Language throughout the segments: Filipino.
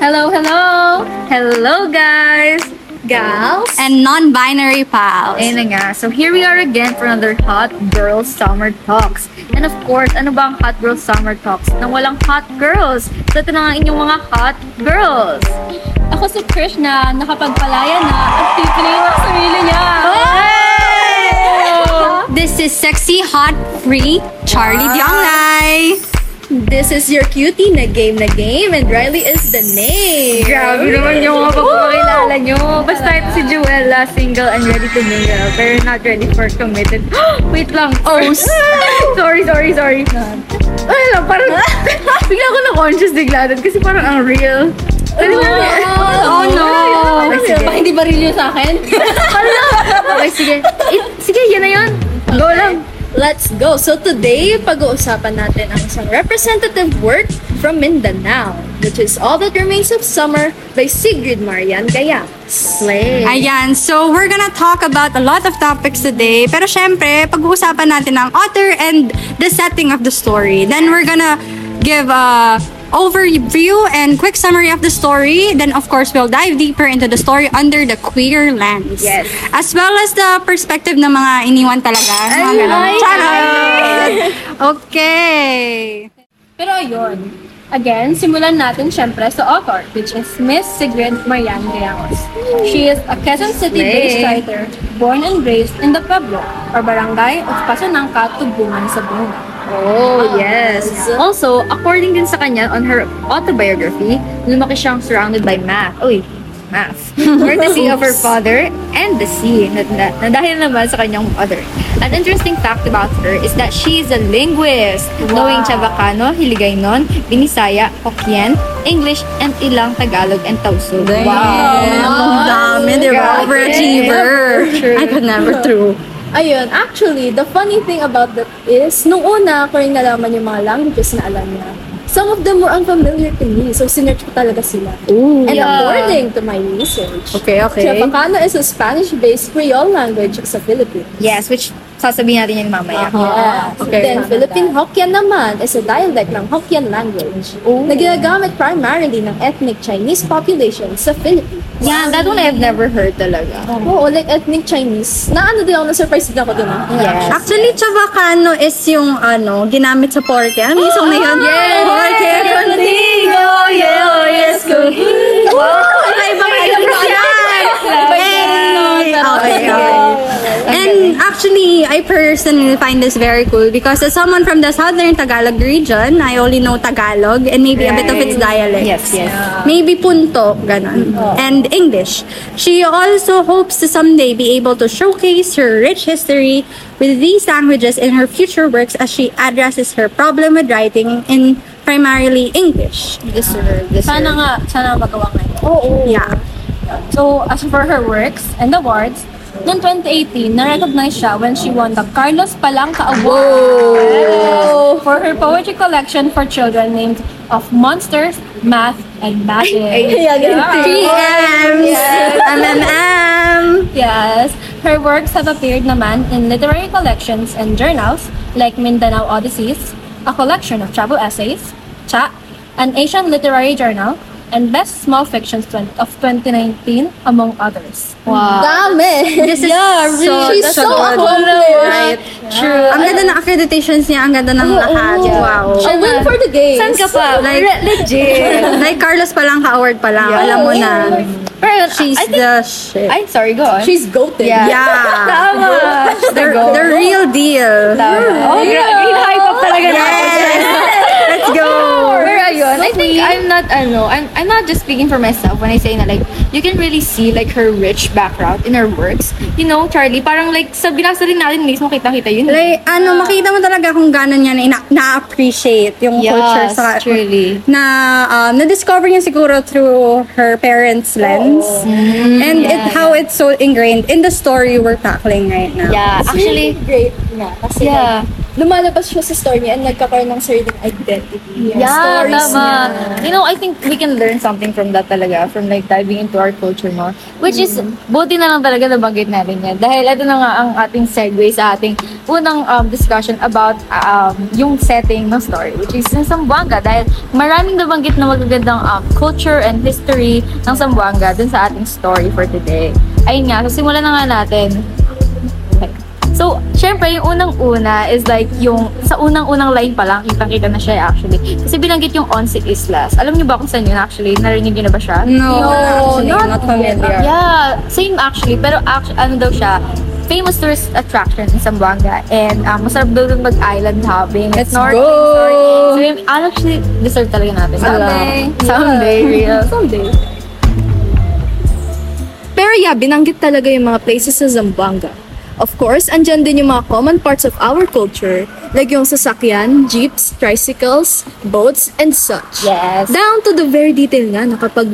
Hello, hello! Hello, guys! Gals. and non-binary pals. Ayun na nga. So, here we are again for another Hot Girls Summer Talks. And of course, ano ba ang Hot Girls Summer Talks? Nang walang hot girls. So, ito na nga inyong mga hot girls. Ako si Krish na nakapagpalaya na at pipiliin ang sarili niya. This is sexy, hot, free Charlie Dianglay. This is your cutie na game na game and Riley is the name. Grabe naman yung mga pagpapakilala nyo. Basta ito si Juela, single and ready to mingle, pero not ready for committed. Wait lang. Oh, sorry, sorry, sorry. Ay lang, parang bigla ako na-conscious bigla doon kasi parang ang real. Ano ba? Oh, no. Okay, sige. Ba, hindi ba rin yun sa akin? Okay, sige. I- sige, yan na yun. Go lang. Let's go. So today, pag-uusapan natin ang isang representative work from Mindanao, which is All That Remains of Summer by Sigrid Marian Gayam. Slay. Ayan, so we're gonna talk about a lot of topics today. Pero syempre, pag-uusapan natin ang author and the setting of the story. Then we're gonna give a overview and quick summary of the story. Then, of course, we'll dive deeper into the story under the queer lens. Yes. As well as the perspective ng mga iniwan talaga. Mga Ay, ganun. ay, Charot! Okay. Pero ayun, again, simulan natin syempre sa author, which is Miss Sigrid Marian Gayamos. She is a Quezon City-based Slay. writer, born and raised in the Pueblo, or barangay of Pasanangka, Tugbuman sa Bunga. Oh, yes. Also, according din sa kanya on her autobiography, lumaki siyang surrounded by math. Uy, math. Courtesy of her father and the sea, na, na, na dahil naman sa kanyang mother. An interesting fact about her is that she is a linguist, knowing Chavacano, Hiligaynon, Binisaya, Hokkien, English, and ilang Tagalog and Tausug. Ang dami, di ba? Overachiever. I could never through. Ayun, actually, the funny thing about that is, nung una ko rin nalaman yung mga languages na alam niya, some of them were unfamiliar to me, so sinerch ko talaga sila. Ooh. And Yeah. according to my research, Okay, okay. Chavacano is a Spanish-based Creole language sa Philippines. Yes, which sasabihin natin yan mamaya. Yes. Okay. Then, Philippine Hokkien naman is a dialect ng Hokkien language na ginagamit primarily ng ethnic Chinese population sa Philippines. Yeah, that one I've never heard talaga. Oo, like ethnic Chinese. Na ano din ako, na-surprise din ako dun. ah. Yes. Actually, Chavacano is yung ano, ginamit sa porke. Ano yung song na yun? Yes! Porke contigo, yeah, oh, yes, contigo. Actually, I personally find this very cool because as someone from the southern Tagalog region, I only know Tagalog and maybe a bit of its dialect. Yes, yes. Maybe punto, ganon. And English. She also hopes to someday be able to showcase her rich history with these languages in her future works as she addresses her problem with writing in primarily English. Deserve, deserve. Sana nga, sana magawa ngayon. Oo. Yeah. So, as for her works and awards, noong 2018, na-recognize siya when she won the Carlos Palanca Award for her poetry collection for children named Of Monsters, Math, and Magic. PMs! MMM! Yes, her works have appeared naman in literary collections and journals like Mindanao Odysseys, a collection of travel essays, Cha, an Asian literary journal, and Best Small Fictions 20 of 2019, among others. Wow. Dami. This is yeah, so- really. She's so so good. accomplished. Right? True. Ang ganda ng accreditations niya, ang ganda ng lahat. Wow. A win for the gays. Saan ka pa? Like- legit. like Carlos Palanca Award pa lang. Yeah. Alam mo na. Pero She's I think, the shit. I'm sorry, go on. She's goated. Yeah. Yeah. Tama. She's the the, goat. the real deal. Tama. Oh, gra- hype up talaga natin. Let's go. Pero ayun, I think I'm not, ano, I'm, I'm not just speaking for myself when I say na like, you can really see like her rich background in her works. You know, Charlie, parang like, sa binasa rin natin mismo, kitang-kita yun. Like, ano, makita mo talaga kung gano'n niya na, na-appreciate yung Yes, culture sa truly. na um, na-discover niya siguro through her parents' lens. and it how it's so ingrained in the story we're tackling right now. Yeah, actually, great nga. Kasi yeah. Lumalabas siya sa story niya and nagkakaroon ng sariling identity. Yung Yeah, stories tama. niya. You know, I think we can learn something from that talaga, from like diving into our culture more. Which is, buti na lang talaga nabanggit natin yan. Dahil ito na nga ang ating segue sa ating unang um, discussion about um, yung setting ng story, which is ng Zamboanga. Dahil maraming nabanggit na magagandang um, culture and history ng Zamboanga dun sa ating story for today. Ayun nga, so simulan na nga natin. So, syempre, yung unang-una is like yung, sa unang-unang line pa lang, kitang-kita na siya actually. Kasi binanggit yung Once Islas. Alam niyo ba kung saan yun actually? Narinig niyo na ba siya? No, actually, not not, familiar. Yeah, same actually. Pero actually, ano daw siya, famous tourist attraction in Zamboanga. And um, masarap daw dun mag-island hopping. Let's snorkeling, go! snorkeling. So, yun, actually, deserve talaga natin. Someday. Someday, real. Someday. Pero yeah, binanggit talaga yung mga places sa Zamboanga. Of course, andyan din yung mga common parts of our culture, like yung sasakyan, jeeps, tricycles, boats, and such. Yes. Down to the very detail nga na kapag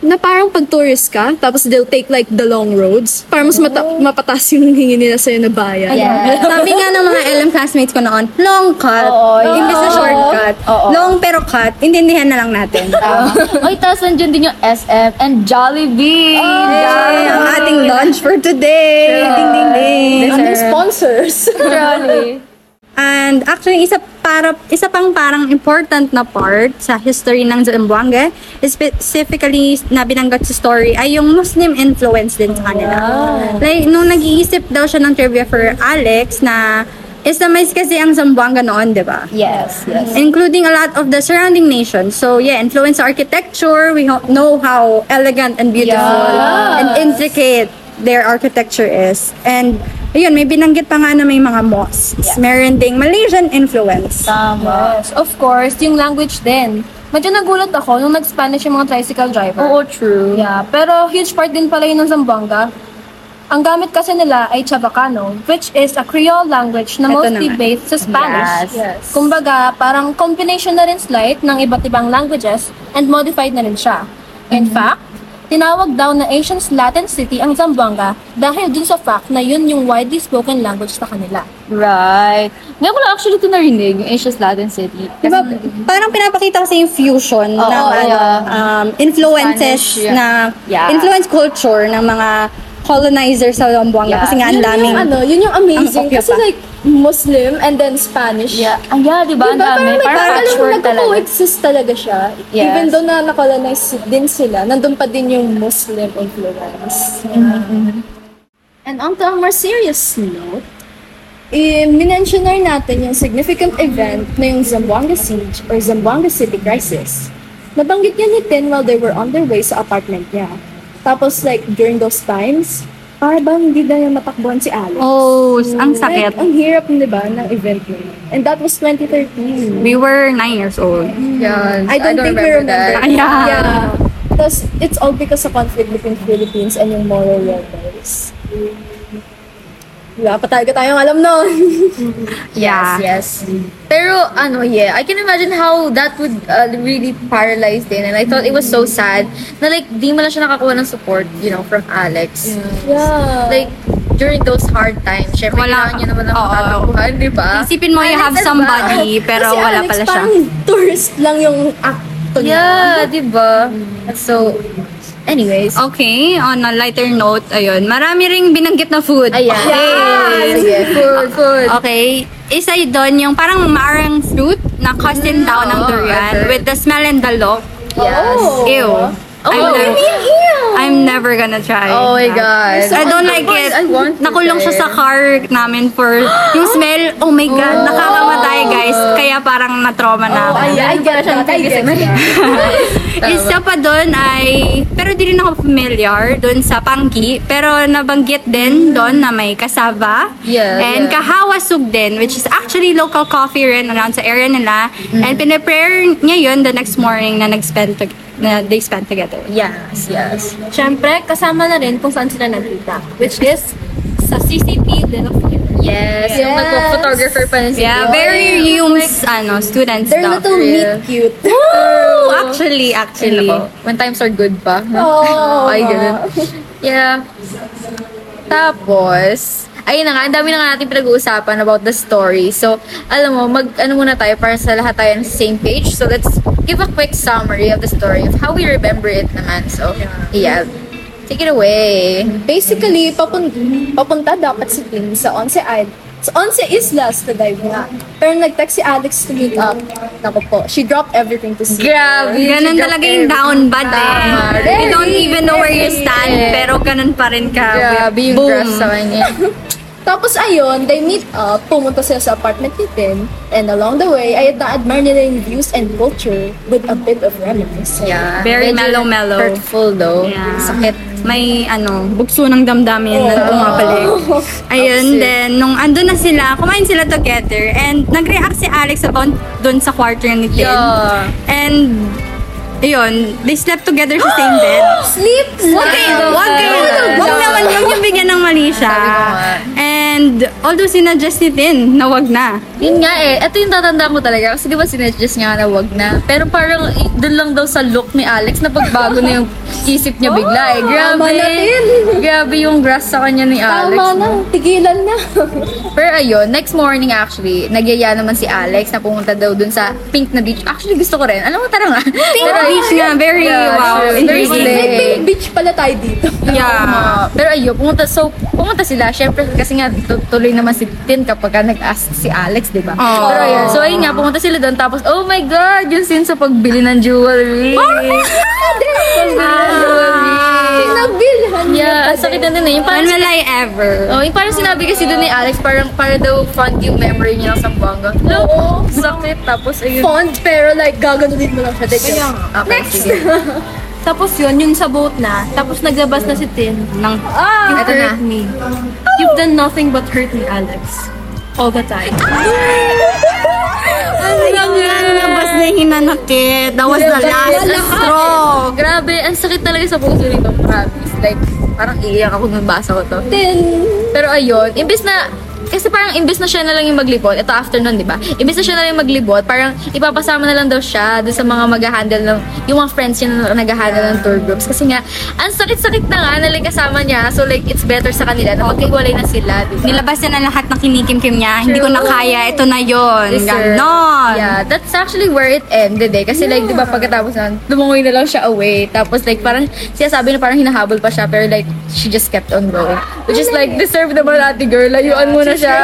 na parang pag tourist ka, tapos they'll take like the long roads, para mas mata- mapatas yung hingi nila sa'yo na bayan. Yeah. Sabi nga ng mga LM classmates ko noon, long cut. Oo, yun. Imbes na shortcut. Oo. Long pero cut. Intindihan na lang natin. Uh, Oy, tapos nandiyan din yung SM and Jollibee. Yay! Ang ating lunch for today. Ding, ding, ding. Under sponsors. Jollibee. And actually, isa para isa pang parang important na part sa history ng Zamboanga, specifically na binanggat sa story, ay yung Muslim influence din sa kanila. Like, nung nag-iisip daw siya ng trivia for Alex na Islamized kasi ang Zamboanga noon, di ba? Yes, yes. including a lot of the surrounding nations. So yeah, influence architecture. We know how elegant and beautiful Yes. and intricate their architecture is. And ayun, may binanggit pa nga na may mga mosques. Meron ding Malaysian influence. Tama. Yes, of course, yung language din. Medyo nagulat ako nung nag-Spanish yung mga tricycle driver. Oo, true. Yeah, pero huge part din pala yun ng Zamboanga. Ang gamit kasi nila ay Chavacano, which is a Creole language na Ito mostly naman. based sa Spanish. Yes. Yes. Kumbaga, parang combination na rin slight ng iba't ibang languages and modified na rin siya. In fact, tinawag daw na Asian's Latin City ang Zamboanga dahil dun sa fact na yun yung widely spoken language sa kanila. Right. Ngayon ko lang actually ito narinig, yung Asia's Latin City. Diba, parang pinapakita kasi yung fusion Oo, ng ano, yeah. um, influences Spanish, yeah. na Yeah. influence culture ng mga colonizer sa Zamboanga Yeah. kasi nga ang yun daming yung ano, yun yung amazing. Ang Kasi like, Muslim and then Spanish. Yeah. Ang yeah, di ba? Ang Diba? dami. Parang, Parang parang patchwork talaga. nagko-coexist talaga siya. Yes. Even though na nakolonize din sila, nandun pa din yung Muslim influence. And on to a more serious note, i minention na rin natin yung significant event na yung Zamboanga Siege or Zamboanga City Crisis. Nabanggit niya ni Tin while they were on their way sa apartment niya. Tapos like, during those times, para bang hindi na niya matakbuhan si Alex. Oh, ang sakit. Like, ang hirap, di ba, ng event na yun. And that was 2013. We were nine years old. Yeah. I don't, think we remember. that. Yeah. yeah. Tapos, it's all because of conflict between Philippines and yung Moro rebels. Wala pa tayo tayong alam nun. Yeah. Yes, yes. Pero ano, yeah, I can imagine how that would uh, really paralyze din. And I thought it was so sad na like, di mo na siya nakakuha ng support, you know, from Alex. yeah. Like, during those hard times, syempre, Wala. niya naman ng Oo. matatakbuhan, di ba? Isipin mo, you Alex have as somebody, pero Kasi wala Alex, pala siya. parang tourist lang yung acto niya. Yeah, di ba? So, anyways. Okay, on a lighter note, ayun, marami ring binanggit na food. Ayan. Okay. Sige, food, food. Okay, isa doon yung parang marang fruit na cousin daw ng durian heard. with the smell and the look. Yes. Ew. Oh, I'm, I never, I'm never gonna try. Oh my. God. I don't like it. I want to Nakulong siya sa car namin for yung smell. Oh my God, nakakamatay guys. Kaya parang na-trauma na ako. Oh, I, get that. I get. Isa pa doon ay, pero di rin ako familiar doon sa pangki. Pero nabanggit din doon na may kasava. Yeah, And yeah. kahawasug din, which is actually local coffee rin around sa area nila. Mm. And pinaprayer niya yun the next morning na nag-spend to- na they spent together. Yes, yes. Siyempre, kasama na rin kung saan sila nagkita, which is sa CCP Little Theater. Yes, yung Yes. nagpo-photographer pa rin si Yeah, Joy. very yung ano, students They're daw. little meet cute. Woo! Actually, Ay, actually. nako. When times are good pa. Oh. Ay, ganun. Yeah. Tapos, ayun na nga, ang dami na nga natin pinag-uusapan about the story. So, alam mo, mag, ano muna tayo para sa lahat tayo on the same page. So, let's give a quick summary of the story of how we remember it naman. So, yeah. Take it away. Basically, papun papunta dapat si Tin sa Once Island. Sa Once Islas to dive nga. Pero nag-text si Alex to meet up. Naku po, she dropped everything to see. Grabe. Ganun si talaga yung down bad eh. You don't even know where you stand, pero ganun pa rin ka. Grabe yung Boom. crush sa kanya. Tapos ayun, they meet up, pumunta sila sa apartment ni Tin, and along the way, ay na-admire nila yung views and culture with a bit of reminiscence. Yeah. Very mellow-mellow. Hurtful though. Yeah. Sakit. May ano, bugso ng damdamin na pumapalik. Opposite. Ayun, then, nung ando na sila, kumain sila together, and nag-react si Alex about dun sa quarter ni Tin. Yeah. And, ayun, they slept together sa same bed. Sleep! Wag kayo, wag kayo. Wag naman, wag yung bigyan ng mali siya. And, although sinadjust ni Tin na wag na. Yun nga eh. Ito yung tatandaan ko talaga. Kasi di ba sinadjust niya na wag na. Pero parang i- dun lang daw sa look ni Alex na pagbago na yung isip niya bigla eh. Grabe. Tama na, Tin. Grabe yung grass sa kanya ni Alex. Tama na, tigilan na. Pero ayun, next morning actually, nagyaya naman si Alex na pumunta daw dun sa pink na beach. Actually, gusto ko rin. Alam mo, tara nga. Pink beach nga, very, wow, Very intriguing. slay. May pink beach pala tayo dito. Yeah. Ah, pero ayun, pumunta, so, pumunta sila. Syempre, kasi nga, tuloy naman si Tin kapag ka nag-ask si Alex, di ba? Oh. Pero ayun, so ayun nga, pumunta sila doon. Tapos, oh my God, yung scene sa pagbili ng jewelry. Pagbili ng jewelry. Pinabilhan niya Yeah, ang sakit na din eh. Yung When parang, will I ever? oh, yung parang sinabi kasi doon ni Alex, parang para daw fond yung memory niya ng Sambuanga. No, Oo. sakit. Tapos, ayun. Font, pero like, gaganunin mo lang siya. Kaya nga. Okay, Next! Tapos yun, yun sa boat na. Tapos naglabas na si Tin. Nang, You Eto na. hurt me. You've done nothing but hurt me, Alex. All the time. ano yung nalabas na hinanakit? That was the last straw. Grabe, ang sakit talaga sa puso nito, promise. Like, parang iiyak ako nung basa ko to. Then, Pero ayun, imbis na, kasi parang imbis na siya na lang yung maglibot, ito afternoon, di ba? Imbis na siya na lang yung maglibot, parang ipapasama na lang daw siya doon sa mga mag-handle ng, yung mga friends niya na nag-handle ng tour groups. Kasi nga, ang sakit-sakit na nga na like, kasama niya. So like, it's better sa kanila na magkahiwalay na sila, di ba? Nilabas niya na lahat ng kinikim-kim niya. Hindi ko na kaya. Ito na yon. Ganon. Yeah, that's actually where it ended eh. Kasi like, di ba pagkatapos nun, lumungoy na lang siya away. Tapos like, parang siya sabi na parang hinahabol pa siya. Pero like, she just kept on going. Which is like, deserve naman ate girl. Layuan mo na siya.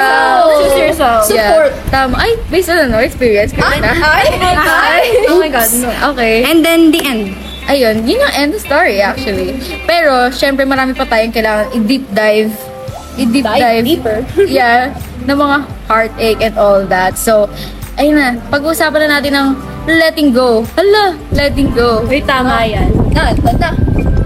Choose yourself. Support. Yeah, tama. Ay, based on ano, experience. Ay, ay, ay, Oh my God, no. Okay. And then the end. Ayun, yun yung end of story actually. Pero, syempre marami pa tayong kailangan i-deep dive. I-deep Dive dive. deeper. yeah. Ng mga heartache and all that. So, ayun na. Pag-uusapan na natin ng letting go. Hala, letting go. Uy, tama yan. na, ito na.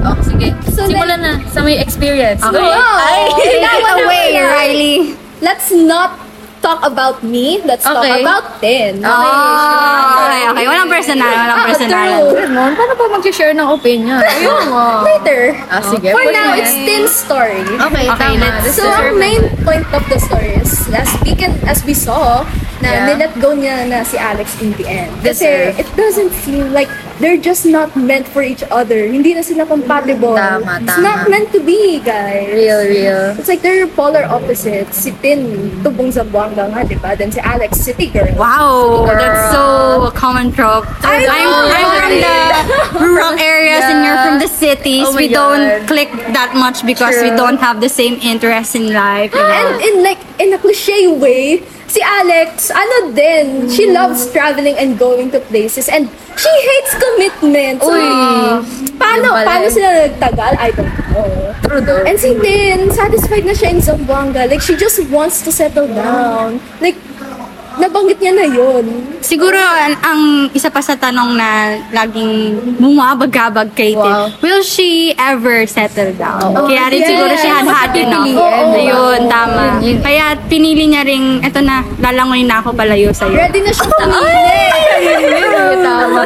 Oh, sige. So, Simulan na sa may experience. Okay. Go. Ay, Take it wala, away. Riley. Let's not talk about me. Let's talk Okay. about Tin. Oh, okay, okay. Walang personal, walang Ah, personal. true. Ganon, paano pa mag-share ng opinion? Ayun mo. Later. Ah, sige. For Pwede now, yan. it's Tin's story. Okay, Okay, tama. let's- This So, our main point of the story is, last weekend, as we saw, na Yeah. nilet go niya na si Alex in the end. Kasi Deserve. it doesn't feel like they're just not meant for each other. Hindi na sila compatible. Tama, It's tama. not meant to be, guys. Real, real. It's like they're polar opposites. Si Tin, tubong sa buwangga nga, di ba? Then si Alex, city girl. Wow, Girl. that's so a common trope. I I'm, know, I'm from the rural areas and you're Yeah. from the cities. Oh we don't God. click that much because we True. don't have the same interest in life. you know. And in like, in a cliche way, si Alex, ano din, she loves traveling and going to places and she hates commitment. So, Uy. paano, pala paano sila nagtagal? I don't know. True though. And si Tin, satisfied na siya in Zamboanga. Like, she just wants to settle down. Like, nabanggit niya na yun. Siguro ang, ang isa pa sa tanong na laging bumabagabag kay Tin, Wow. will she ever settle down? Oo. Kaya rin Yes. siguro siya had had enough. Pipiliin? Ayun, tama. Kaya pinili niya ring, eto na, lalangoy na ako palayo sa'yo. Ready na siyang tumili. Tama.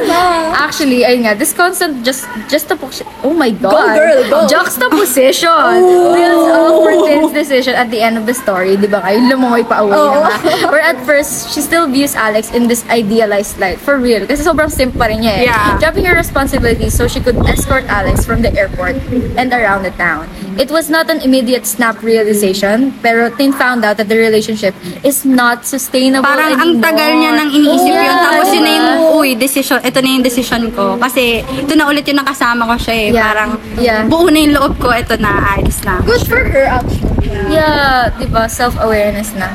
Actually, ayun nga, this constant just just a oh my god. girl, go. Juxtaposition. Builds up for Tin's decision at the end of the story, di ba? Kayo lumangoy pa away na nga. Where at first, she still views Alex in this idealized light. For real. Kasi sobrang simp pa rin niya eh. Yeah. Dropping her responsibilities so she could escort Alex from the airport and around the town. It was not an immediate snap realization, pero Tin found out that the relationship is not sustainable Parang ang anymore. tagal niya nang iniisip yun. Yeah. Tapos yun na yung, uy, decision, ito na yung decision ko. Kasi ito na ulit yung nakasama ko siya eh. Yeah. Parang Yeah. buo na yung loob ko, ito na, ayos na. Good for her, actually. Yeah, di ba? Self-awareness na.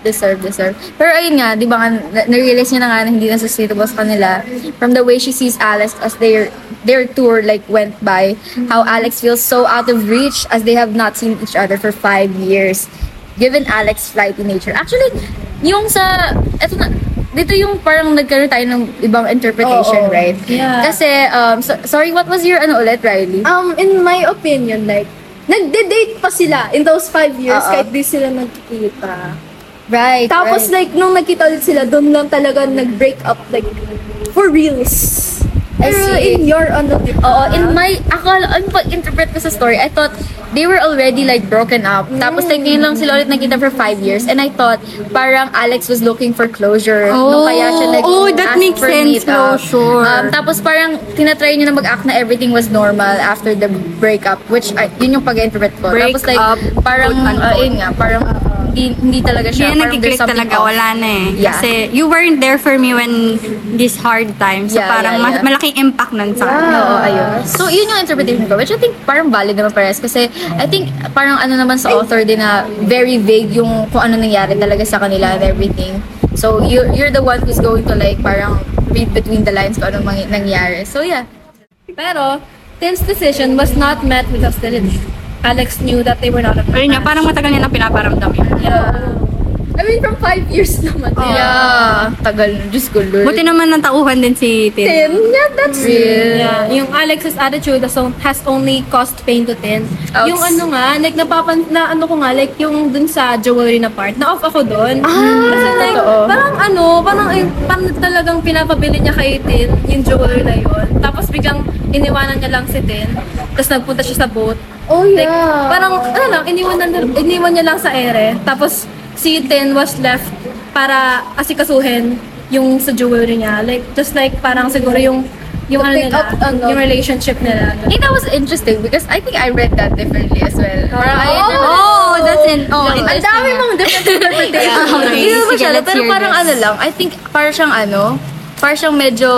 Deserve, deserve. Pero ayun nga, di ba nga, na- na-realize niya na nga na hindi na sustainable sa kanila. From the way she sees Alex as their their tour like went by, how Alex feels so out of reach as they have not seen each other for five years. Given Alex's flighty nature. Actually, yung sa, eto na, dito yung parang nagkaroon tayo ng ibang interpretation, Oo. right? Yeah. Kasi, um, so- sorry, what was your ano ulit, Riley? Um, in my opinion, like, nagde-date pa sila in those five years Oo. kahit di sila nagkikita. Right, Tapos, right. like, nung nagkita ulit sila, doon lang talaga nag-break up, like, for reals. I Pero see. in your, ano, di? Oo, in my, akala, ang pag-interpret ko sa story, I thought they were already like broken up. Tapos like ngayon lang sila ulit nagkita for five years. And I thought parang Alex was looking for closure. Oh, nung kaya siya nag oh, that ask makes for sense, meet-up. closure. Um, tapos parang tinatry niya na mag-act na everything was normal after the breakup. Which, I, yun yung pag-interpret ko. Break tapos like, up, parang, uh, yun nga, parang hindi, hindi talaga Hindi siya. na parang nag-click there's something talaga, off. wala na eh. Yeah. Kasi you weren't there for me when these hard times. So Yeah, parang yeah, ma- yeah. malaking impact nun sa akin. Oo, ayun. So, yun yung interpretation ko. Which I think parang valid naman parehas. Kasi I think parang ano naman sa author din na very vague yung kung ano nangyari talaga sa kanila and everything. So, you're, you're the one who's going to like parang read between the lines kung anong mangy- nangyari. So, yeah. Pero, Tim's decision was not met with hostility. Alex knew that they were not a good Ayun nga, match. parang matagal niya na pinaparamdam yun. I mean, from five years naman. Yeah. Tagal. Diyos ko, Lord. Buti naman natauhan din si Tin. Tin, yeah, that's Real. Yeah, yung Alex's attitude has, on- has only caused pain to Tin. Ouch. Yung ano nga, like napapan na ano ko nga, like yung dun sa jewelry na part, na-off ako dun. Ah, Kasi like, totoo. parang ano, parang, eh, parang talagang pinapabili niya kay Tin, yung jewelry na yun. Tapos biglang iniwanan niya lang si Tin. Tapos nagpunta siya sa boat. Oh, Like, yeah. parang, ano lang, iniwan, na, iniwan niya lang sa ere. Tapos, si Tin was left para asikasuhin yung sa jewelry niya. Like, just like, parang siguro yung, yung ano nila, up, ano. yung relationship nila. I think that was interesting because I think I read that differently as well. Parang I Oh, that's in, oh, Ang Ang dami mong different interpretations. Okay, Hindi let's pero parang this. ano lang, I think parang siyang ano, parang siyang medyo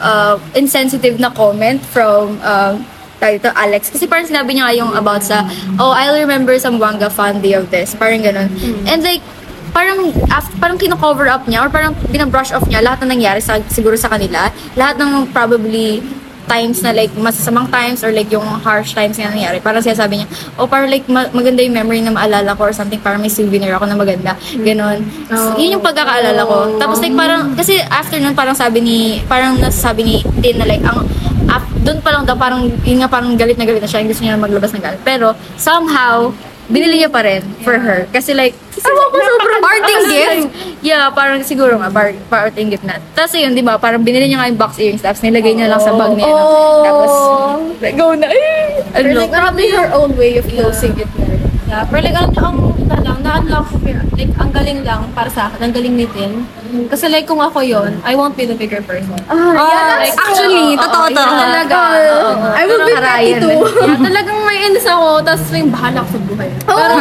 uh, insensitive na comment from um, tawag dito, Alex. Kasi parang sinabi niya nga yung about sa, oh, I'll remember some Wanga fondly of this. Parang ganun. And like, parang after, parang kino-cover up niya or parang binabrush off niya lahat ng nangyari sa, siguro sa kanila. Lahat ng probably times na like masasamang times or like yung harsh times na nangyari. Parang sinasabi niya, oh parang like ma- maganda yung memory na maalala ko or something, parang may souvenir ako na maganda. Ganon. So, yun yung pagkakaalala ko. Tapos like parang, kasi after nun parang sabi ni, parang nasasabi ni Tin na like, ang, doon pa lang daw, parang, yun nga parang galit na galit na siya, gusto niya na maglabas ng galit. Pero, somehow, binili niya pa rin for her. Kasi like, ewan ko sobrang Parting gift? Yeah, parang siguro nga, par parting gift na. Tapos yun, di ba, parang binili niya nga yung box earrings, tapos nilagay niya lang sa bag niya. no? Oh. Tapos, like, go na, eh! Ano, Or like, probably her own way of closing it. Yeah, pero like, ang, ang, na lang, na-unlock ko, like, ang galing lang para sa akin, ang galing ni Tin. Kasi like, kung ako yon I won't be the bigger person. Ah, yeah, that's actually, Oo, totoo oo, to. yun talaga. Oo, oo. I will be happy karayan too. na. Yeah, talagang may inis ako, tapos may bahala ako sa buhay. Pero,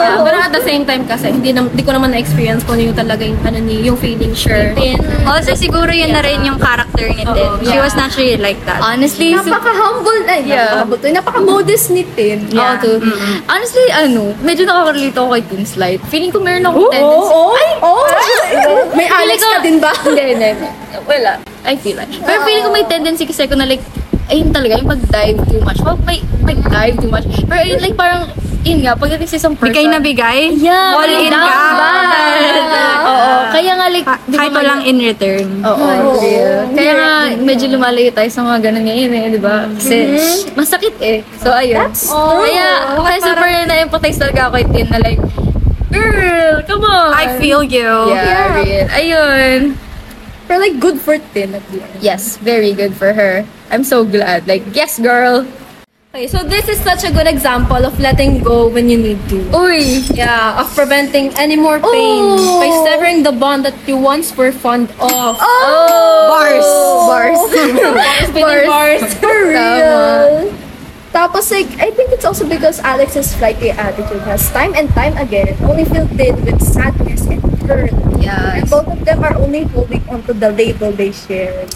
yeah, pero at the same time kasi, hindi, na, hindi ko naman na-experience kung ano yung talaga yung, ano, ni, yung feeling sure. Tin. Also, siguro yun na rin yung character ni Tin. Oo, She yeah. was naturally like that. Honestly, so, Napaka-humble, ay, Yeah. napaka-humble. Napaka-modest ni Tin. yeah. too. Honestly, ano, medyo nakaka-relate ako kay Tin Slide. Feeling ko meron akong tendency. oh, oh. May Feeling Alex ko- ka din ba? Hindi, hindi. Wala. I feel like. Pero feeling ko may tendency kasi ako na like, ayun talaga, yung mag-dive too much. Well, may, mag-dive too much. Pero ayun, like parang, yun nga, pagdating sa isang person. Bigay na bigay? Yeah, All in ka? Oo. Kaya nga like, di ba Kahit may- walang in return. Oo, real. Kaya nga, medyo lumalayo tayo sa mga ganun ngayon eh, di ba? Kasi, masakit eh. So, ayun. Kaya, kaya super na-empathize talaga ako kay Tin na like, girl, come on! I feel you. Yeah, real. Ayun. Pero like, good for Tin at the end. Yes, very good for her. I'm so glad. Like, yes, girl. Okay, so this is such a good example of letting go when you need to. Uy! Yeah, of preventing any more pain Oh. by severing the bond that you once were fond of. Oh! Bars. Bars. Spinning bars. For real. Tapos like, I think it's also because Alex's flighty attitude has time and time again only filled in with sadness and hurt. Yes. And both of them are only holding onto the label they shared.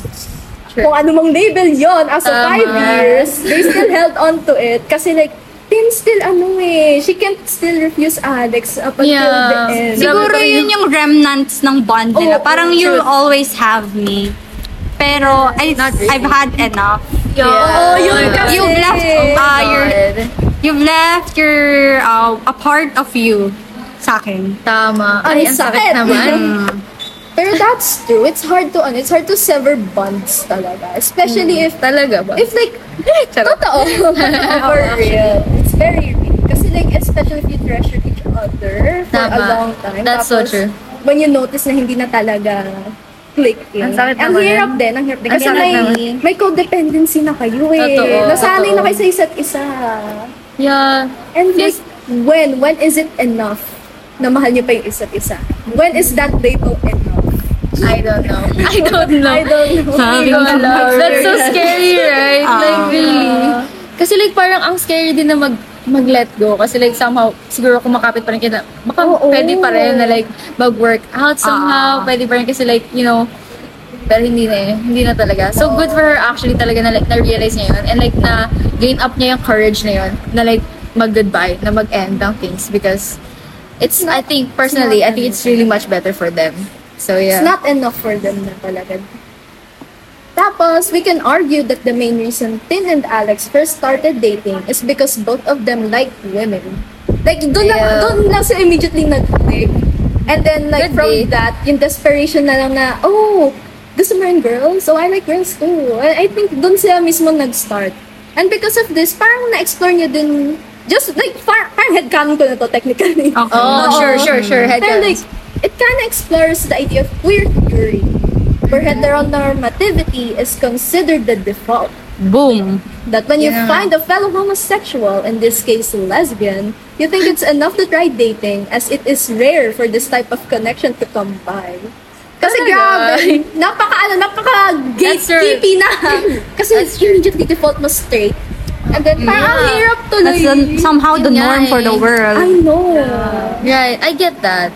Kung ano mang label yon as of Tama. five years, they still held on to it. Kasi like, Tin still ano eh, she can't still refuse Alex up until Yeah. the end. Siguro yun yung remnants ng bond nila. Parang true. you'll always have me. Pero I, Not really. I've had enough. Oh, yun Yeah. kasi. You've left uh, your God. you've left your uh, a part of you sa akin. Tama. Ay, Ay, ang sakit sakit. naman. Pero that's true. It's hard to ano, it's hard to sever bonds talaga. Especially if Talaga ba? if like totoo. For real. It's very real. Kasi like especially if you treasure each other for a Tama. long time. That's so Tapos, true. When you notice na hindi na talaga clicking. Ang sakit ang hirap din, ang hirap din. Kasi may, naman. may codependency na kayo eh. Totoo, Nasanay na totoo. kayo sa isa't isa. Yeah. And like, when? When is it enough na mahal niyo pa yung isa't isa? When is that label enough? I don't know. I don't know. I don't know. Sabi Oh ko God. That's so scary, right? Ah. like, really. Kasi like, parang ang scary din na mag mag-let go. Kasi like, somehow, siguro kumakapit pa rin kita. Baka Oo. pwede pa rin na like, mag-work out somehow. Ah. Pwede pa rin kasi like, you know, pero hindi na eh. Hindi na talaga. So, good for her actually talaga na like, na-realize niya yun. And like, na gain up niya yung courage na yun. Na like, mag-goodbye. Na mag-end ng things. Because, it's, I think, personally, I think it's really much better for them. So, yeah. It's not enough for them na talaga. Tapos, we can argue that the main reason Tin and Alex first started dating is because both of them like women. Like, doon lang, Yeah. doon lang sila immediately nag-click. And then, like, Could from be. that, yung desperation na lang na, oh, gusto mo rin girls? So, I like girls too. I, I think doon sila mismo nag-start. And because of this, parang na-explore niya din, just like, par, parang headcanon ko na to technically. Okay. Oh, sure, sure, sure. Head Pero like, it kind of explores the idea of queer theory, where mm-hmm. heteronormativity is considered the default. Boom. That when you find a fellow homosexual, in this case lesbian, you think it's enough to try dating as it is rare for this type of connection to come by. Kasi Talaga? grabe, napaka ano, napaka gatekeepy na. Kasi immediately default mo straight. And then parang ang Yeah. hirap tuloy. That's the, somehow the norm for the eh. I world. know. Right, I get that.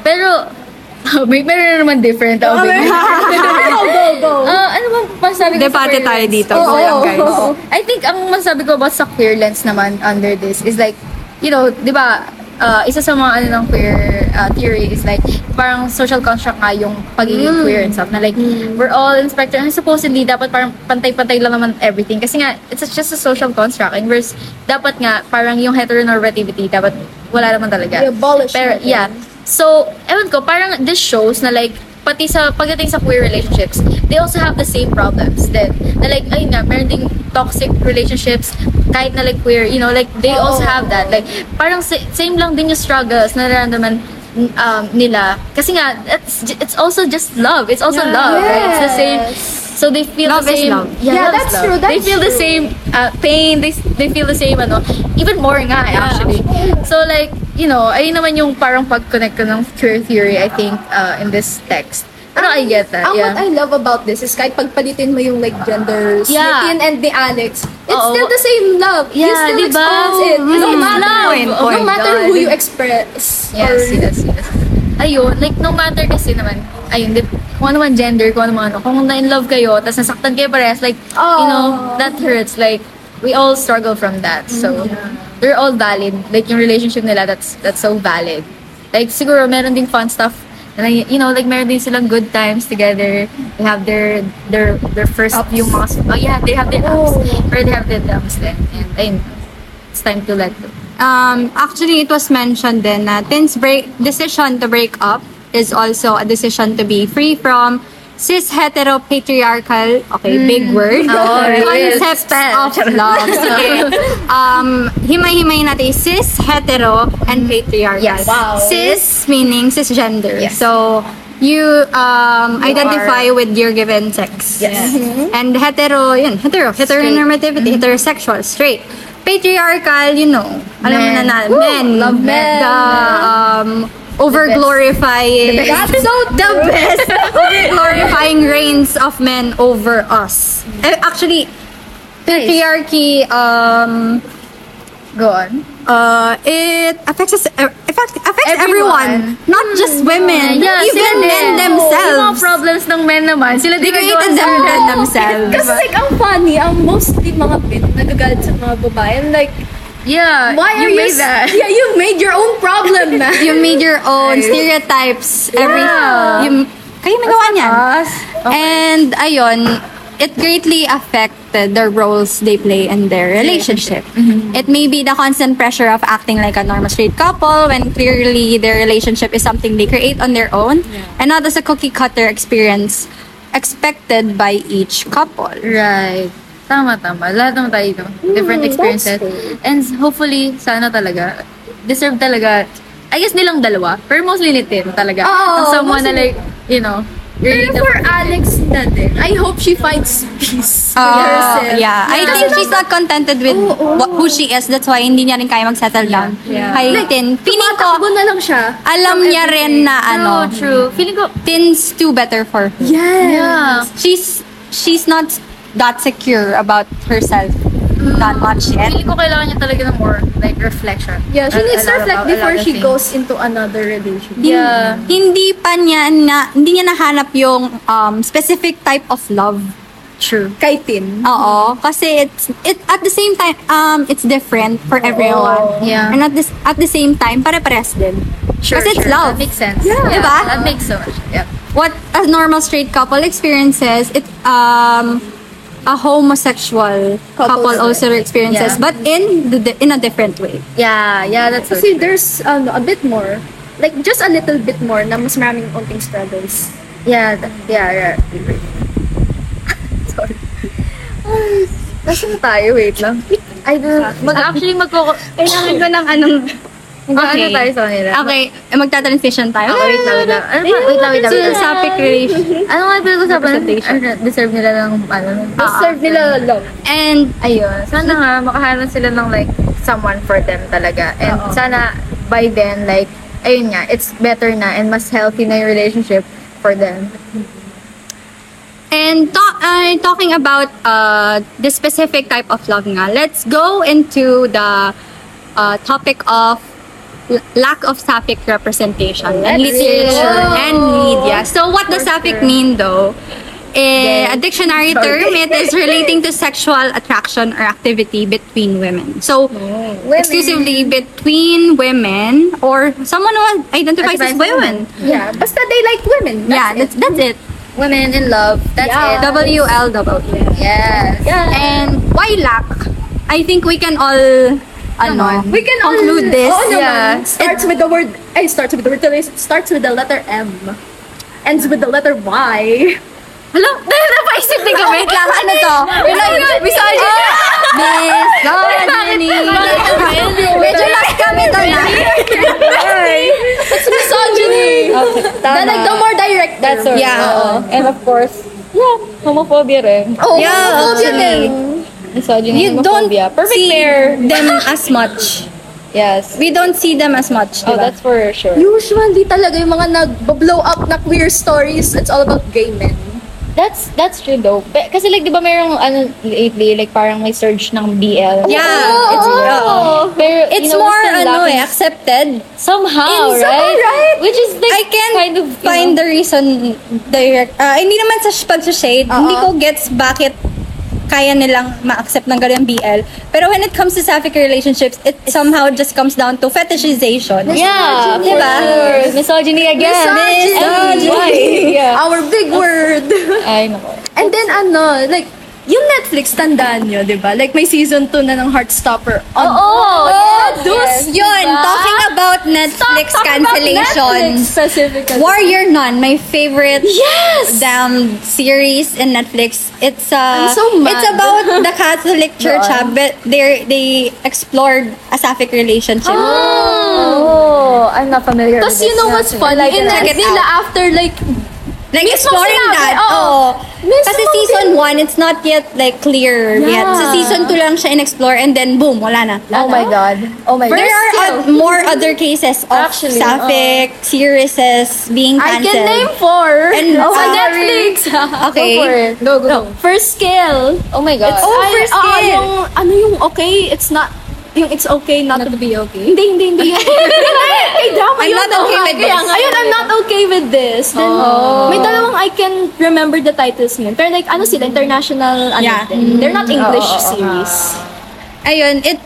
Pero, may meron naman different. Oh, may- go, go, go. Ah, ano bang masabi ko queer tayo lens? dito. Go lang, oo, guys. oo. I think ang masabi ko about sa queer lens naman under this is like, you know, di ba, uh, isa sa mga ano ng queer uh, theory is like, parang social construct nga yung pagiging queer and stuff. Na like, we're all in spectrum. And supposedly, dapat parang pantay-pantay lang naman everything. Kasi nga, it's just a social construct. And whereas, dapat nga, parang yung heteronormativity, dapat wala naman talaga. I-abolish Pero, natin. yeah. So, ewan ko, parang this shows na like, pati sa pagdating sa queer relationships, they also have the same problems then na like ayun nga meron ding toxic relationships kahit na like queer you know like they also have that. Like parang sa- same lang din yung struggles na nararamdaman um, nila. Kasi nga it's, it's also just love. It's also love right? It's the same so they feel Love the same love. yeah, Yeah, love that's love. true, they that's feel the true. same uh, pain they, they feel the same ano even more nga eh, actually so like you know ayun naman yung parang pag-connect ko ng queer theory I think uh, in this text pero I get that yeah what I love about this is kahit pagpalitin mo yung like genders, Yeah. ni Tin and ni Alex, it's Oo. still the same love. you Yeah, still diba? experience it. Mm, no matter. Point, Oh no point. matter God. who you express. Yes, or, yes, yes. Ayun, like no matter kasi naman, ayun, di, kung ano man gender, kung ano man ano, kung na in love kayo, tapos nasaktan kayo parehas, like, you know, Oh. that hurts. Like, we all struggle from that. So, they're all valid. Like, yung relationship nila, that's that's so valid. Like, siguro, meron ding fun stuff. And, like, you know, like, meron din silang good times together. They have their, their, their first Ups. few months. Oh, yeah, they have their Oh. ups. Or they have their downs then. And, ayun, it's time to let go. Um, actually, it was mentioned then na Tin's break, decision to break up is also a decision to be free from cis hetero patriarchal okay big word Oh, yes. concepts Spell. of love sige um himay-himay natin cis hetero and patriarchal Yes. Wow. cis meaning cisgender Yes. so you um, identify with your given sex. Yes. And hetero, yun, hetero, heteronormativity, heterosexual, straight. Patriarchal, you know, alam mo na Men. na, Woo! men. Love men. The, um, over-glorifying, best. the, the best, over-glorifying reigns of men over us. Eh, actually, patriarchy, um, Go on. uh, it affects us, uh, affects, affects Everyone. everyone. Not just women, Yeah, even sila men din. Yung mga themselves. problems ng men naman, sila They din created them nagawa sa- themselves. Kasi like, ang funny, ang mostly mga men nagagalit sa mga babae. And like, Yeah, why you are you... made that. Yeah, you made your own problem, man. you made your own stereotypes. Every Yeah. you, kayo may gawa niyan. Us. And ayun, it greatly affected the roles they play in their relationship. Mm-hmm. It may be the constant pressure of acting like a normal straight couple when clearly their relationship is something they create on their own and not as a cookie cutter experience expected by each couple. Right. Tama, tama. Lahat naman tayo, no? different experiences. And hopefully, sana talaga, deserve talaga, I guess nilang dalawa, pero mostly ni Tin talaga. Oo, Ng someone na like, you know, Pero for Alex na din, I hope she finds peace Uh, herself. yeah, I Kasi think she's not contented with what, who she is. That's why hindi niya rin kaya mag-settle down. Yeah. Kay Tin, feeling ko, Tumatakbo na lang siya. alam from niya rin na ano, True, true. Feeling ko, Tin's too better for her. Yes. yeah. She's she's not that secure about herself that much yet. Feeling ko kailangan niya talaga ng more, like, reflection. Yeah, she needs to reflect before she things. goes into another relationship. Yeah. Hindi pa niya na hindi niya nahanap yung um, specific type of love. True. Kay Tin. Oo, kasi it's it at the same time um it's different for everyone. Yeah. And at this at the same time pare-pares din. Sure, kasi it's sure. love. That makes sense. Yeah. Diba? That makes so much. Yeah. what a normal straight couple experiences, it um a homosexual couple Couples also experiences, Yeah. but in the, in a different way. Yeah, yeah, that's so Kasi there's ano, a bit more. Like, just a little bit more na mas maraming konting struggles. Yeah, th- yeah, yeah. Sorry. Ay, Nasaan na tayo? Wait lang. I don't mag actually magko Kailangan ko ng anong... Mag-ano tayo sa kanila. Okay, mag-transition tayo. Okay, wait lang, wait lang. Ano ba? Wait lang, wait lang. So, wait lang. topic relation. Ano nga pinag-usapan? Ano, deserve nila ng ano? Deserve nila love. And, Ayun. Sana nga, makahanap sila ng like, someone for them talaga. And sana, by then, like, ayun nga, it's better na and mas healthy na yung relationship for them. and to- uh, talking about uh, the specific type of love nga, let's go into the uh, topic of lack of sapphic representation in literature and media. So what does sapphic mean though? Eh, a dictionary term, it is relating to sexual attraction or activity between women. So, exclusively between women or someone who identifies as women. Yeah. Basta they like women. yeah, that's, that's it. Women in love. That's it. W-L-W. Yes. And why lack? I think we can all ano, We can conclude all, this. Oo naman. Yeah. Starts with the word, ay, starts with the word, it starts with the letter M. Ends with the letter Y. Hello? Napaisip din ko. Wait lang. Ano to? Wait lang. Misogyny. Misogyny. Medyo lost kami doon ah. It's misogyny. The, like, the more direct That's term. all. Yeah. Oo. And of course, yeah, homophobia rin. Oh, Yeah, homophobia actually. Misogyny, You don't homophobia. Perfect see pair. them as much. Yes. We don't see them as much. Oh, diba? that's for sure. Usually talaga yung mga nag-blow up na queer stories, it's all about gay men. That's that's true though. Pe- Kasi like 'di ba mayroong ano lately like parang may surge ng BL. Yeah. It's Oo. Pero It's you know, more still ano lacking eh, accepted. somehow, In- right? somehow, right? Which is like I can't kind of you find know, the reason direct. ah, hindi naman sa pag-shade. Hindi ko gets bakit kaya nilang ma-accept ng ganun BL. Pero when it comes to sapphic relationships, it somehow just comes down to fetishization. Yeah, Diba? for sure. Misogyny again. Misogyny. Why? Yeah. Our big word. Ay, nako. And then ano, like, yung Netflix, tandaan nyo, di ba? Like, may season 2 na ng Heartstopper. On, Oo, Oh, yes, dus, yes. Yun, diba? talking about Netflix Talk about Netflix specifically. Warrior Nun, my favorite Yes! damn series in Netflix. It's uh I'm so mad. it's about the Catholic Church, ha, but they they explored a sapphic relationship. Oh, I'm not familiar Tapos with you this. know what's funny? like. In nila after like, Like, Mismo exploring sinabi, that. oo. Mismo Kasi season 1, it's not yet, like, clear yet. Yeah. Sa season 2 lang siya in-explore and then, boom, wala na. Oh my god. Oh my There god. are oth- more other cases of Actually, sapphic series being I cancelled. can name four. And, oh, uh, Netflix. Okay. Go for it. Go, go. No, first scale. Oh my god. Oh, Ay, first ah, scale. yung, ano yung okay, it's not, yung it's okay not, to be okay. Hindi, hindi, hindi. Kay drama I'm yun, not no? okay with Kaya this. Ayun, I'm not okay with this. Then, may dalawang I can remember the titles niyan. Pero like, ano sila, international, ano Yeah. din. They're not English Oo, oo, oo. series. Ayun, it,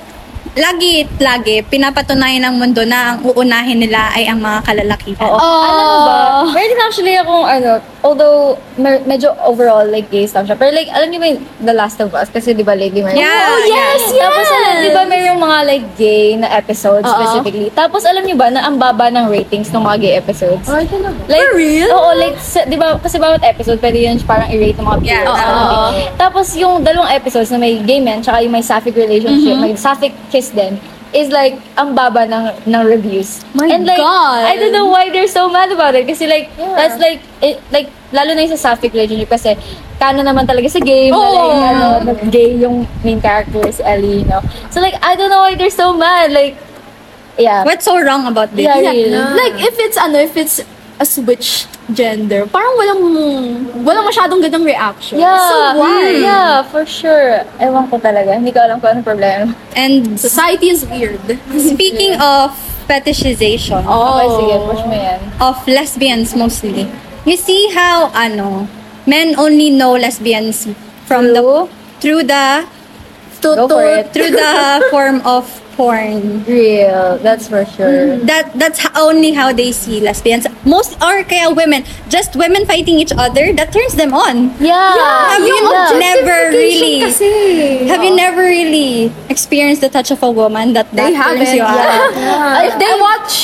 lagi, lagi, pinapatunayan ng mundo na ang uunahin nila ay ang mga kalalakihan. Oo. Alam mo ba? Meron actually akong ano, although mer- medyo overall like gay stuff siya. Pero like, alam niyo ba yung The Last of Us? Kasi di ba lately meron. Yeah, Oh, yes, yes! Tapos alam, di ba mayroong mga like gay na episodes Oo. specifically. Tapos alam niyo ba na ang baba ng ratings ng mga gay episodes? Ay, talaga. Like, For real? Oo, like, sa, di ba, kasi bawat episode, pwede yun parang i-rate ng mga Yeah, viewers. oo, Parang oo. gay. Tapos yung dalawang episodes na may gay men, tsaka yung may sapphic relationship, Mm-hmm. may sapphic kiss din, is like, ang baba ng, ng reviews. My And like, God. I don't know why they're so mad about it. Kasi like, that's like, it, like, lalo na yung sa sapphic relationship kasi kano naman talaga sa game na like, ano, gay yung main character, si Ellie, you know. So like, I don't know why they're so mad. Like, yeah. What's so wrong about this? Yeah, Yeah. Like, if it's, ano, if it's a switch gender, parang walang, walang masyadong gandang reaction. Yeah. So, why? Yeah, for sure. Ewan ko talaga. Hindi ko alam kung anong problema. And Society is weird. speaking of fetishization, Okay, sige. Push mo yan. of lesbians mostly. You see how ano men only know lesbians from the through the To, Go to, it. through the form of porn. Real. That's for sure. That that's only how they see lesbians. Most or kaya women, just women fighting each other that turns them on. Yeah. Have you never really Kasi. have you never really experienced the touch of a woman that that They turns haven't. you on? Yeah. If they watch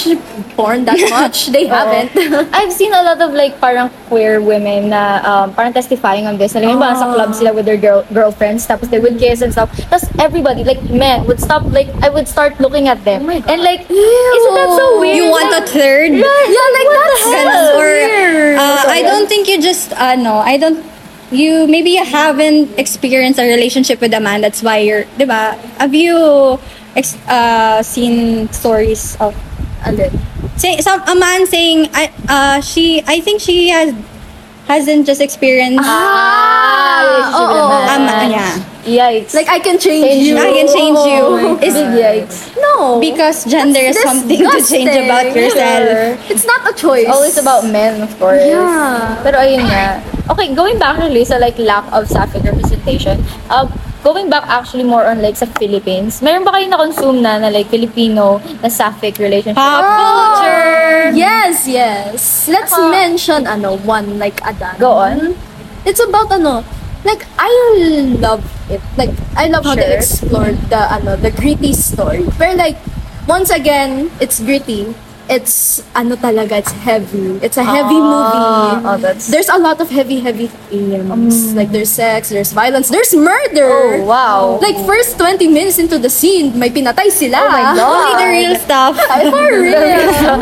porn that much, they haven't. I've seen a lot of like parang queer women na um, parang testifying on this. Alam mo ba, sa club sila with their girl girlfriends, tapos they would kiss and stuff. Tapos everybody, like men, would stop, like, I would start looking at them. and like, isn't that so weird? You want a third? yeah, like that's Ganun. so or uh, I don't think you just uh, no, I don't you maybe you haven't experienced a relationship with a man that's why you're ba? Have you ex- uh, seen stories of Alin? say some a man saying I uh she I think she has hasn't just experienced Ah, relationship oo, with a oo. man. um, yeah Yikes. Like, I can change, Change you. I can change you Big is yikes. No. because gender is something to change about yourself. It's not a choice. Always about men, of course. Yeah. Pero ayun nga. Okay, going back really sa like lack of sapphic representation, uh, going back actually more on like sa Philippines, meron ba kayo na-consume na na like Filipino na sapphic relationship? Pop culture. Yes, yes. Let's mention ano one like Adan. Go on. It's about ano like I love it. Like I love how they explored the ano the gritty story. But like once again, it's gritty. It's ano talaga, it's heavy. It's a heavy movie. oh, that's- There's a lot of heavy heavy themes. Like there's sex, there's violence, there's murder. Oh, wow. Like first 20 minutes into the scene, may pinatay sila. Oh my God. Only the real stuff. For real.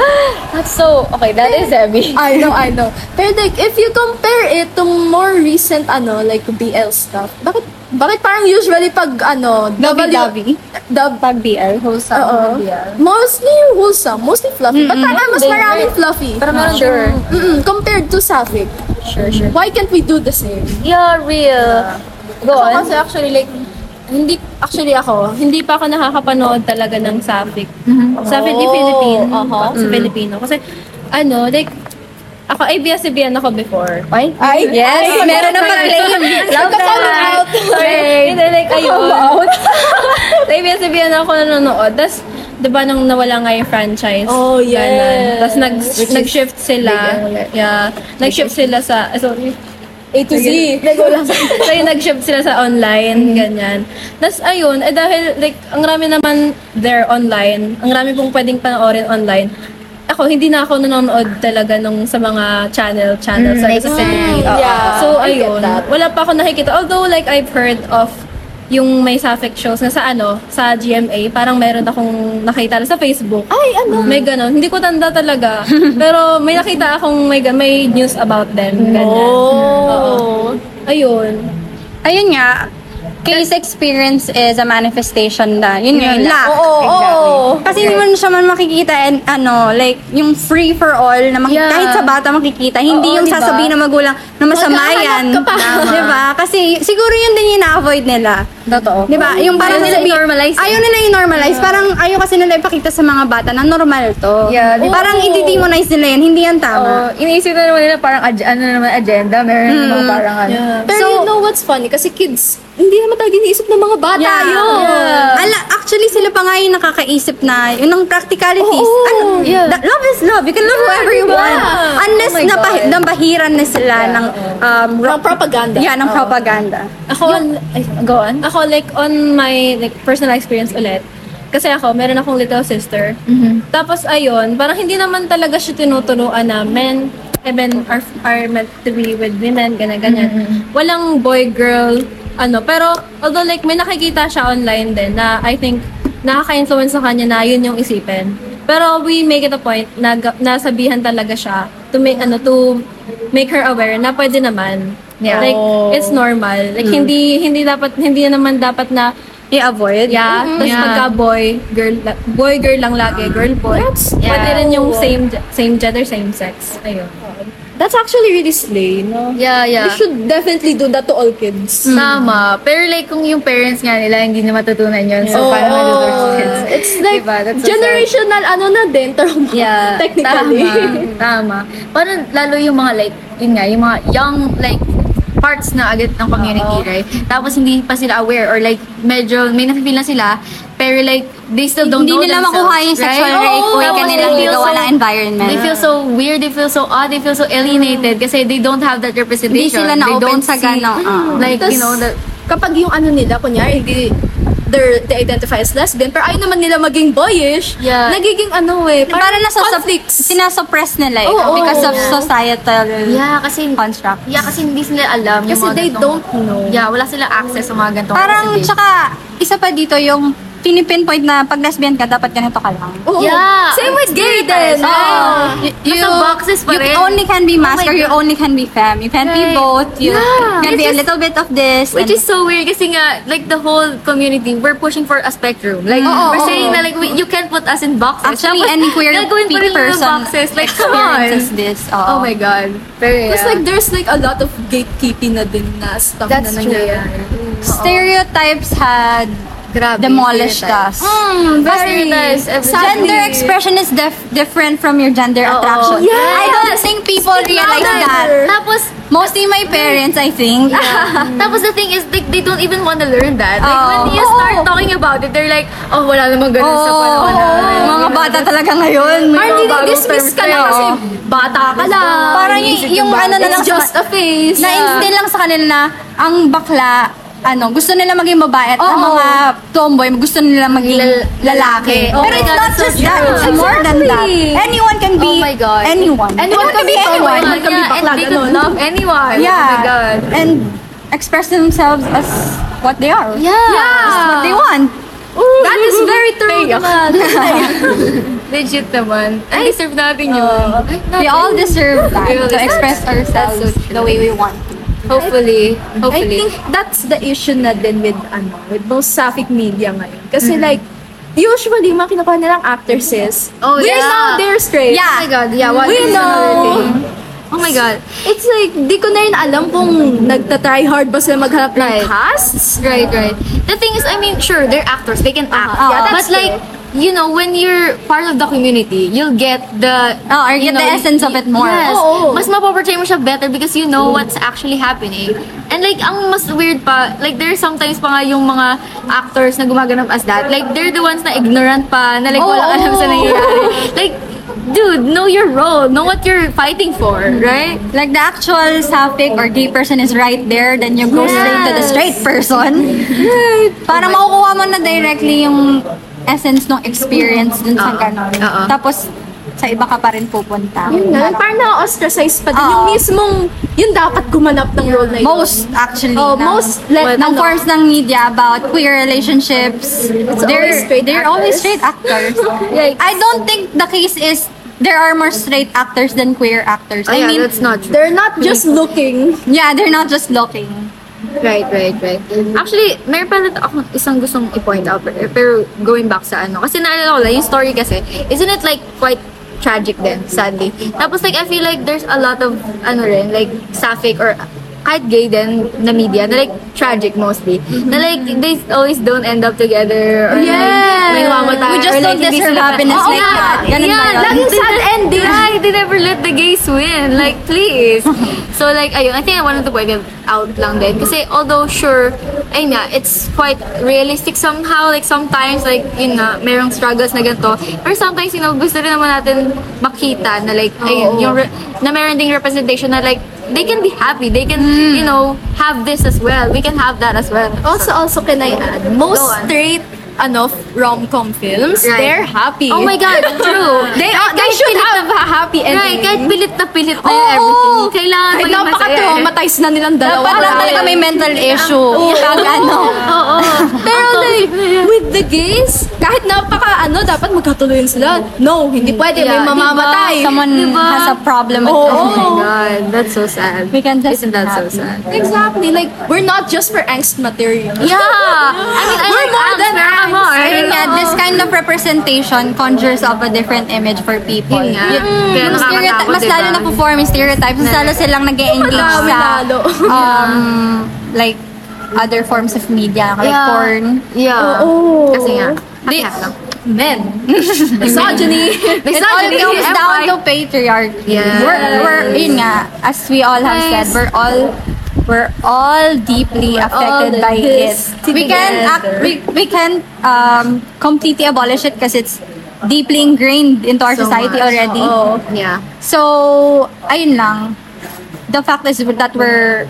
That's so, okay, that is heavy. I know, I know. Pero like, if you compare it to more recent, ano, like BL stuff, bakit, bakit parang usually pag, ano, Lovey-dovey? Dub, Pag BL. Wholesome. Oo. Yeah. Mostly wholesome, mostly fluffy. But parang mas maraming fluffy. Pero meron sure. din- Mm-mm, compared to Sapphic. Sure, sure. Why can't we do the same? Yeah, real. Go Ako on. kasi actually like hindi actually ako, hindi pa ako nakakapanood talaga ng Sapphic. Sapphic ni Oh, Philippine. aha. Sa Filipino. Kasi ano, like ako ABS-CBN ako before. Ay? Ay, yes, meron na pag-claim. Love that. Sorry. Hindi, like, ayun. Sa ABS-CBN ako nanonood. Tapos, di ba nung nawala nga yung franchise? Oh, yes. Tapos nag, nag-shift sila. ulit. Yeah. Nag-shift sila sa, ah, sorry. A to Z. so yung nag-shift sila sa online, ganyan. Tapos ayun, eh dahil like, ang rami naman there online, ang rami pong pwedeng panoorin online, ako, hindi na ako nanonood talaga nung sa mga channel, channel sa makes sa city. Yeah, so I ayun, wala pa ako nakikita. Although like I've heard of yung may sapphic shows na sa ano, sa GMA, parang meron akong nakita sa Facebook. Ay, ano? May ganon. Hindi ko tanda talaga. Pero may nakita akong may, may news about them. Ganyan. Oh. Ayun. Ayun nga, case experience is a manifestation na, yun nga, yung lack. Oo, oo. Kasi hindi mo siya man makikita and ano, like, yung free for all na maki- Yeah. kahit sa bata makikita, hindi Oo, yung diba? sasabihin ng magulang na masama Maghahanap yan. ka pa. Diba? Kasi siguro yun din yung na-avoid nila. Totoo. Diba? Yung parang Ayaw nila sabi- i-normalize eh. Ayaw nila i-normalize. Parang ayaw kasi nila ipakita sa mga bata na normal to. Yeah, di ba? Parang i-demonize nila yan. Hindi yan Oh, tama. iniisip na naman nila parang ag- ano naman agenda, meron naman parang ano. Pero you know what's funny? Kasi kids, hindi naman talaga iniisip ng mga bata Yeah. yun. Yeah. Ala, actually, sila pa nga yung nakakaisip na yun ang practicalities. Oo, ano, yeah. that- love is love. You can love whoever you diba? want. Unless Oh God. nabahiran na sila ng um, From propaganda. yeah, ng propaganda. Ako, ay, go on. Ako, like, on my like personal experience ulit, kasi ako, meron akong little sister. Tapos, ayun, parang hindi naman talaga siya tinuturuan na men, women are, are meant to be with women, ganyan, ganyan. Walang boy, girl, ano. Pero, although like, may nakikita siya online din na I think, nakaka-influence sa kanya na yun yung isipin. Pero we make it a point na nasabihan talaga siya to make ano to make her aware na pwede naman. Yeah. Like it's normal. Like hindi hindi dapat hindi naman dapat na I-avoid. yeah, tapos Yeah. pagka boy, girl, boy girl lang lagi, girl boy. Yeah. Pwede rin yung same same gender, same sex. Ayun. That's actually really slay, no? Yeah, yeah. We should definitely do that to all kids. Tama. Pero like, kung yung parents nga nila, hindi na matutunan yun. So, paano matutunan kids? It's like Diba? That's so sad. generational ano na din, trauma. Yeah. Technically. Tama. Tama. Parang lalo yung mga like, yun nga, yung mga young like parts na agad ng community, right? Tapos hindi pa sila aware or like medyo may nafe-feel na sila pero like they still don't Hindi know nila themselves, makuha yung sexual right? kanilang they feel ginagawa so- na environment. They feel so weird, they feel so odd, they feel so alienated kasi they don't have that representation. Hindi sila They na-open don't sa see, ganong, ah. like, Tas, you know, the, kapag yung ano nila, kunyari, hindi, they're, they identify as lesbian, pero ayaw naman nila maging boyish, Yeah. nagiging ano eh, Parang nasa conflicts. sinasuppress nila eh. Oo, because of yeah. societal yeah, kasi construct. Yeah, kasi hindi sila alam yung Kasi mga they ganitong- don't know. Yeah, wala sila access sa mga ganitong Parang, tsaka, isa pa dito yung pinipinpoint na pag lesbian ka, dapat ganito ka lang. Oo. Yeah. Same with gay din. Oo. Ah. You, Basta boxes pa you rin. only can be Oh mask my or you God. only can be femme. You can't be Right. both. You Yeah. can Which be a is- little bit of this. Which and- is so weird kasi nga, like the whole community, we're pushing for a spectrum. Like, Oo, we're oo. saying na like, we, you can't put us in boxes. Actually, Tapos, any queer gagawin pa rin nila person boxes. Like, come on. experiences this. Oh my God. Pero yeah. Tapos like, there's like a lot of gatekeeping na din na stuff That's na true. nangyayari. Stereotypes had Grabe. demolished us. Mm, very nice. Gender expression is def- different from your gender Oo. attraction. Yes. I don't think people realize that. Tapos, Mostly my parents, I think. Tapos the thing is, they, they don't even want to learn that. Like, Oo. when you start talking about it, they're like, oh, wala namang ganun sa Oo, panahon namin. mga bata talaga ngayon. Parang mga bagong dismiss ka na, kasi oh. bata ka lang. Parang y- yung ano na lang It's just a face. na-instill lang sa kanila na ang bakla, ano, gusto nila maging babae at ang Oo. mga tomboy, gusto nila maging Lal- lalaki. Oh Pero my it's God, not that's so just that, true. it's more than that. Exactly. Anyone can be Oh my God. anyone. Anyone can be anyone. Anyone can be yeah, bakla, and they ganun. could love anyone. Yeah. Oh my God. And express themselves as what they are. Yeah. As what they want. That is very true naman. Legit naman. Ay, deserve natin yun. We all deserve that, to express that. ourselves That's so the way we want. Hopefully. I Hopefully. think that's the issue na din with ano, with most sapphic media ngayon. Kasi like, usually, mga kinukuha nilang actresses, Oh, we yeah. know they're straight. Oh my God. Yeah, what We is know. Oh my God. It's like, di ko na rin alam kung nagta-try hard ba sila maghanap ng Right. casts. Right, right. The thing is, I mean, sure, they're actors. They can act. Uh-huh. Yeah, but that's like, you know, when you're part of the community, you'll get the... Oh, or you get the essence of it more. Yes. Oo. Mas mapaportray mo siya better because you know what's actually happening. And like, ang mas weird pa, like, there's sometimes pa nga yung mga actors na gumaganap as that. Like, they're the ones na ignorant pa, na like, walang alam sa nangyayari. Like, dude, know your role. Know what you're fighting for, right? Like the actual sapphic or gay person is right there, then you go straight to the Yes. straight person. Para makukuha mo na directly yung essence ng experience dun sa Oo. ganon. Oo. Tapos, sa iba ka pa rin pupunta. Yun nga, parang na-ostracize pa din. Oo. Yung mismong, yun dapat gumanap ng role na yun. Most actually Oh, ng, most, let- ng ano? forms ng media about queer relationships they're always straight they're actors. always straight actors Yikes. I don't think the case is there are more straight actors than queer actors Oh, I yeah, mean that's not true. They're not just looking. yeah they're not just looking Right, right, right. Actually, meron pala ako isang gustong i-point out. Pero, going back sa ano. Kasi naalala ko lang, yung story kasi, isn't it like quite tragic din, sadly. Tapos like, I feel like there's a lot of, ano rin, like, sapphic or kahit gay din na media na like tragic mostly. Na like they always don't end up together or Yes. like may mamatay. We just or, like, don't deserve happiness Oo like nga. that. Ganun yeah, ba yun? Sad ending. Yeah, they never let the gays win. Like, please. so, like, ayun, I think I wanted to point it out lang din. Kasi, although, sure, ayun nga, it's quite realistic somehow. Like, sometimes, like, yun nga, merong struggles na ganito. Pero sometimes, you know, gusto rin naman natin makita na, like, ayun, yung, re- na meron ding representation na, like, they can be happy. They can, you hmm. know, have this as well. We can have that as well. Also, also, can I add, most straight, ano, rom-com films, Right. they're happy. Oh my God, true. They, Kahit they should have a happy ending. Right, kahit pilit na pilit na yung everything. Kailangan Kahit maging masaya. napaka-traumatize na nilang dalawa. dapat lang talaga may mental issue pag ano Oo. Pero like, with the gays, kahit napaka ano, dapat magkatuloy sila. No, hindi pwede, may Yeah, diba? mamamatay. someone Diba? has a problem with Oo. Oh my God, that's so sad. We can just Isn't that so happy. sad? Exactly. Like, we're not just for angst material. Yeah! I mean, I We're like more abs, than pero abs. more. Ayun nga, this kind of representation conjures up a different image for people. Yun nga. Kaya yung nakakatakot, stereotype, mas diba? lalo na perform yung stereotypes, mas lalo silang nag-engage Madami sa lalo. um, like other forms of media, like Yeah. porn. Yeah. Oo. Kasi nga, Di- happy lang. Men. Misogyny. It all Misogyny, comes down to patriarchy. Yes. We're, we're, yun nga, as we all have said, we're all we're all deeply affected all by this it. We can act, we, we can um, completely abolish it because it's deeply ingrained into our So society much. already. Oo. Yeah. So, ayun lang. The fact is that we're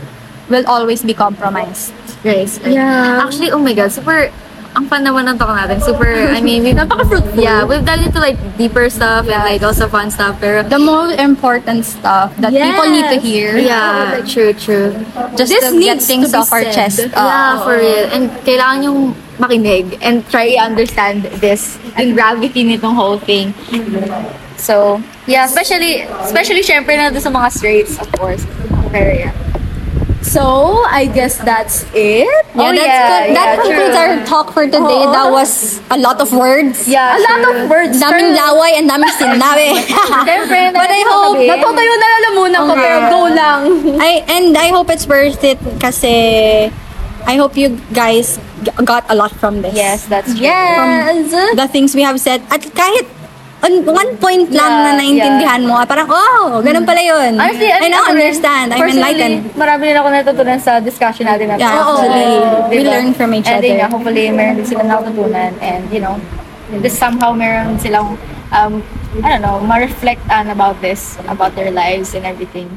will always be compromised. Grace. Yeah. Actually, oh my God, super, ang fun naman ng talk natin. Super, I mean, we've, Napaka-fruitful. Yeah, we've done into like deeper stuff and like also fun stuff. Pero, The most important stuff that people need to Yes. hear. yeah, true, true. Just This to get needs things to off our chest. yeah, for real. And kailangan yung makinig and try i-understand this, yung gravity nitong whole thing. So, yeah, especially, especially syempre na sa mga straights, of course. Pero yeah. So, I guess that's it. Yeah, Oh, that's yeah, good. That yeah, concludes true. our talk for today. Oo. That was a lot of words. Yeah, A lot of words. Daming laway and daming sinabi. Siyempre, But I hope, Natutuyo na lalamunan ko, Okay. pero go lang. I and I hope it's worth it kasi I hope you guys got a lot from this. Yes, that's true. Yes. The things we have said. At kahit on one point lang Yeah, na naintindihan mo, parang, oh, ganun pala yun. Honestly, I now ako rin, understand. I'm personally, enlightened. Marami rin ako natutunan sa discussion natin. natin. Yeah, actually. We learn from each and other. Yun, nga, hopefully, meron din silang natutunan. And, you know, this somehow meron silang, um, I don't know, ma-reflect on about this, about their lives and everything.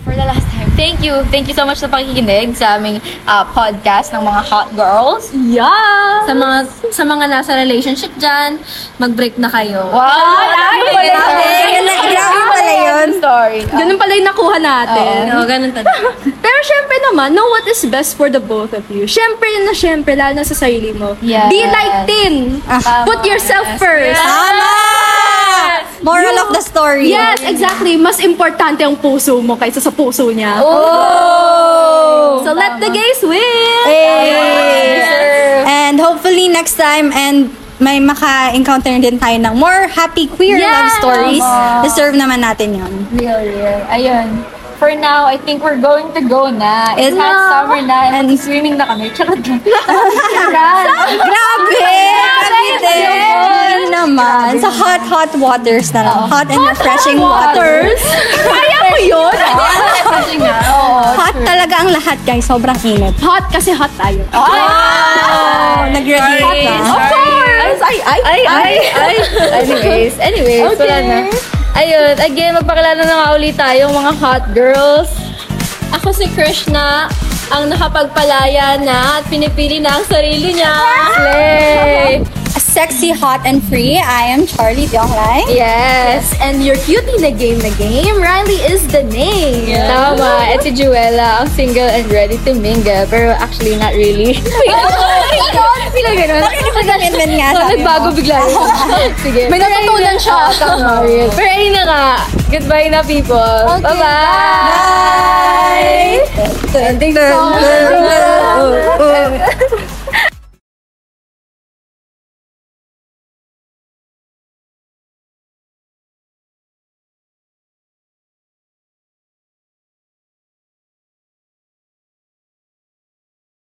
For the last thank you. Thank you so much sa pakikinig sa aming uh, podcast ng mga hot girls. Yeah. Sa mga sa mga nasa relationship dyan, mag-break na kayo. Wow! Grabe pala yun. Grabe, pala yun. Story. Ganun pala yung nakuha natin. Oo, ganun talaga. Pero syempre naman, know what is best for the both of you. Syempre na syempre, lalo na sa sarili mo. Yes. Be like Tin. Put yourself first. Tama! Moral of the story. Yes, exactly. Mas importante ang puso mo kaysa sa puso niya. Oh! So let the gays win! Hey! And hopefully next time and may maka-encounter din tayo ng more happy queer Yes! love stories. Deserve naman natin yon. Real, real. Ayun. For now, I think we're going to go na. It's It's- hot summer na. And swimming na kami. Charot lang. Grabe! Grabe din! Naman. Sa hot, hot waters na lang. Hot and refreshing waters. Kaya mo yun? Hot talaga ang lahat, guys. Sobrang init. Hot kasi hot tayo. Oh! Nag-radiate Sorry. na. Of course! Ay, ay, Ay, ay, ay. Anyways, anyways, Okay. wala na. Ayun, again, magpakilala na nga ulit tayong mga hot girls. Ako si Krishna, ang nakapagpalaya na at pinipili na ang sarili niya. Slay! Sexy, hot, and free. I am Charlie Diongrai. Yes. And your cutie na game na game, Riley is the name. Tama. At si Juela, ang single and ready to mingle. Pero actually, not really. Sila ganun. Commitment nga So, sabi mo. nagbago bigla. Sige. May natutunan na- siya. Rin. Pero ayun na nga. Goodbye na, people. Bye-bye! Bye! Ending song.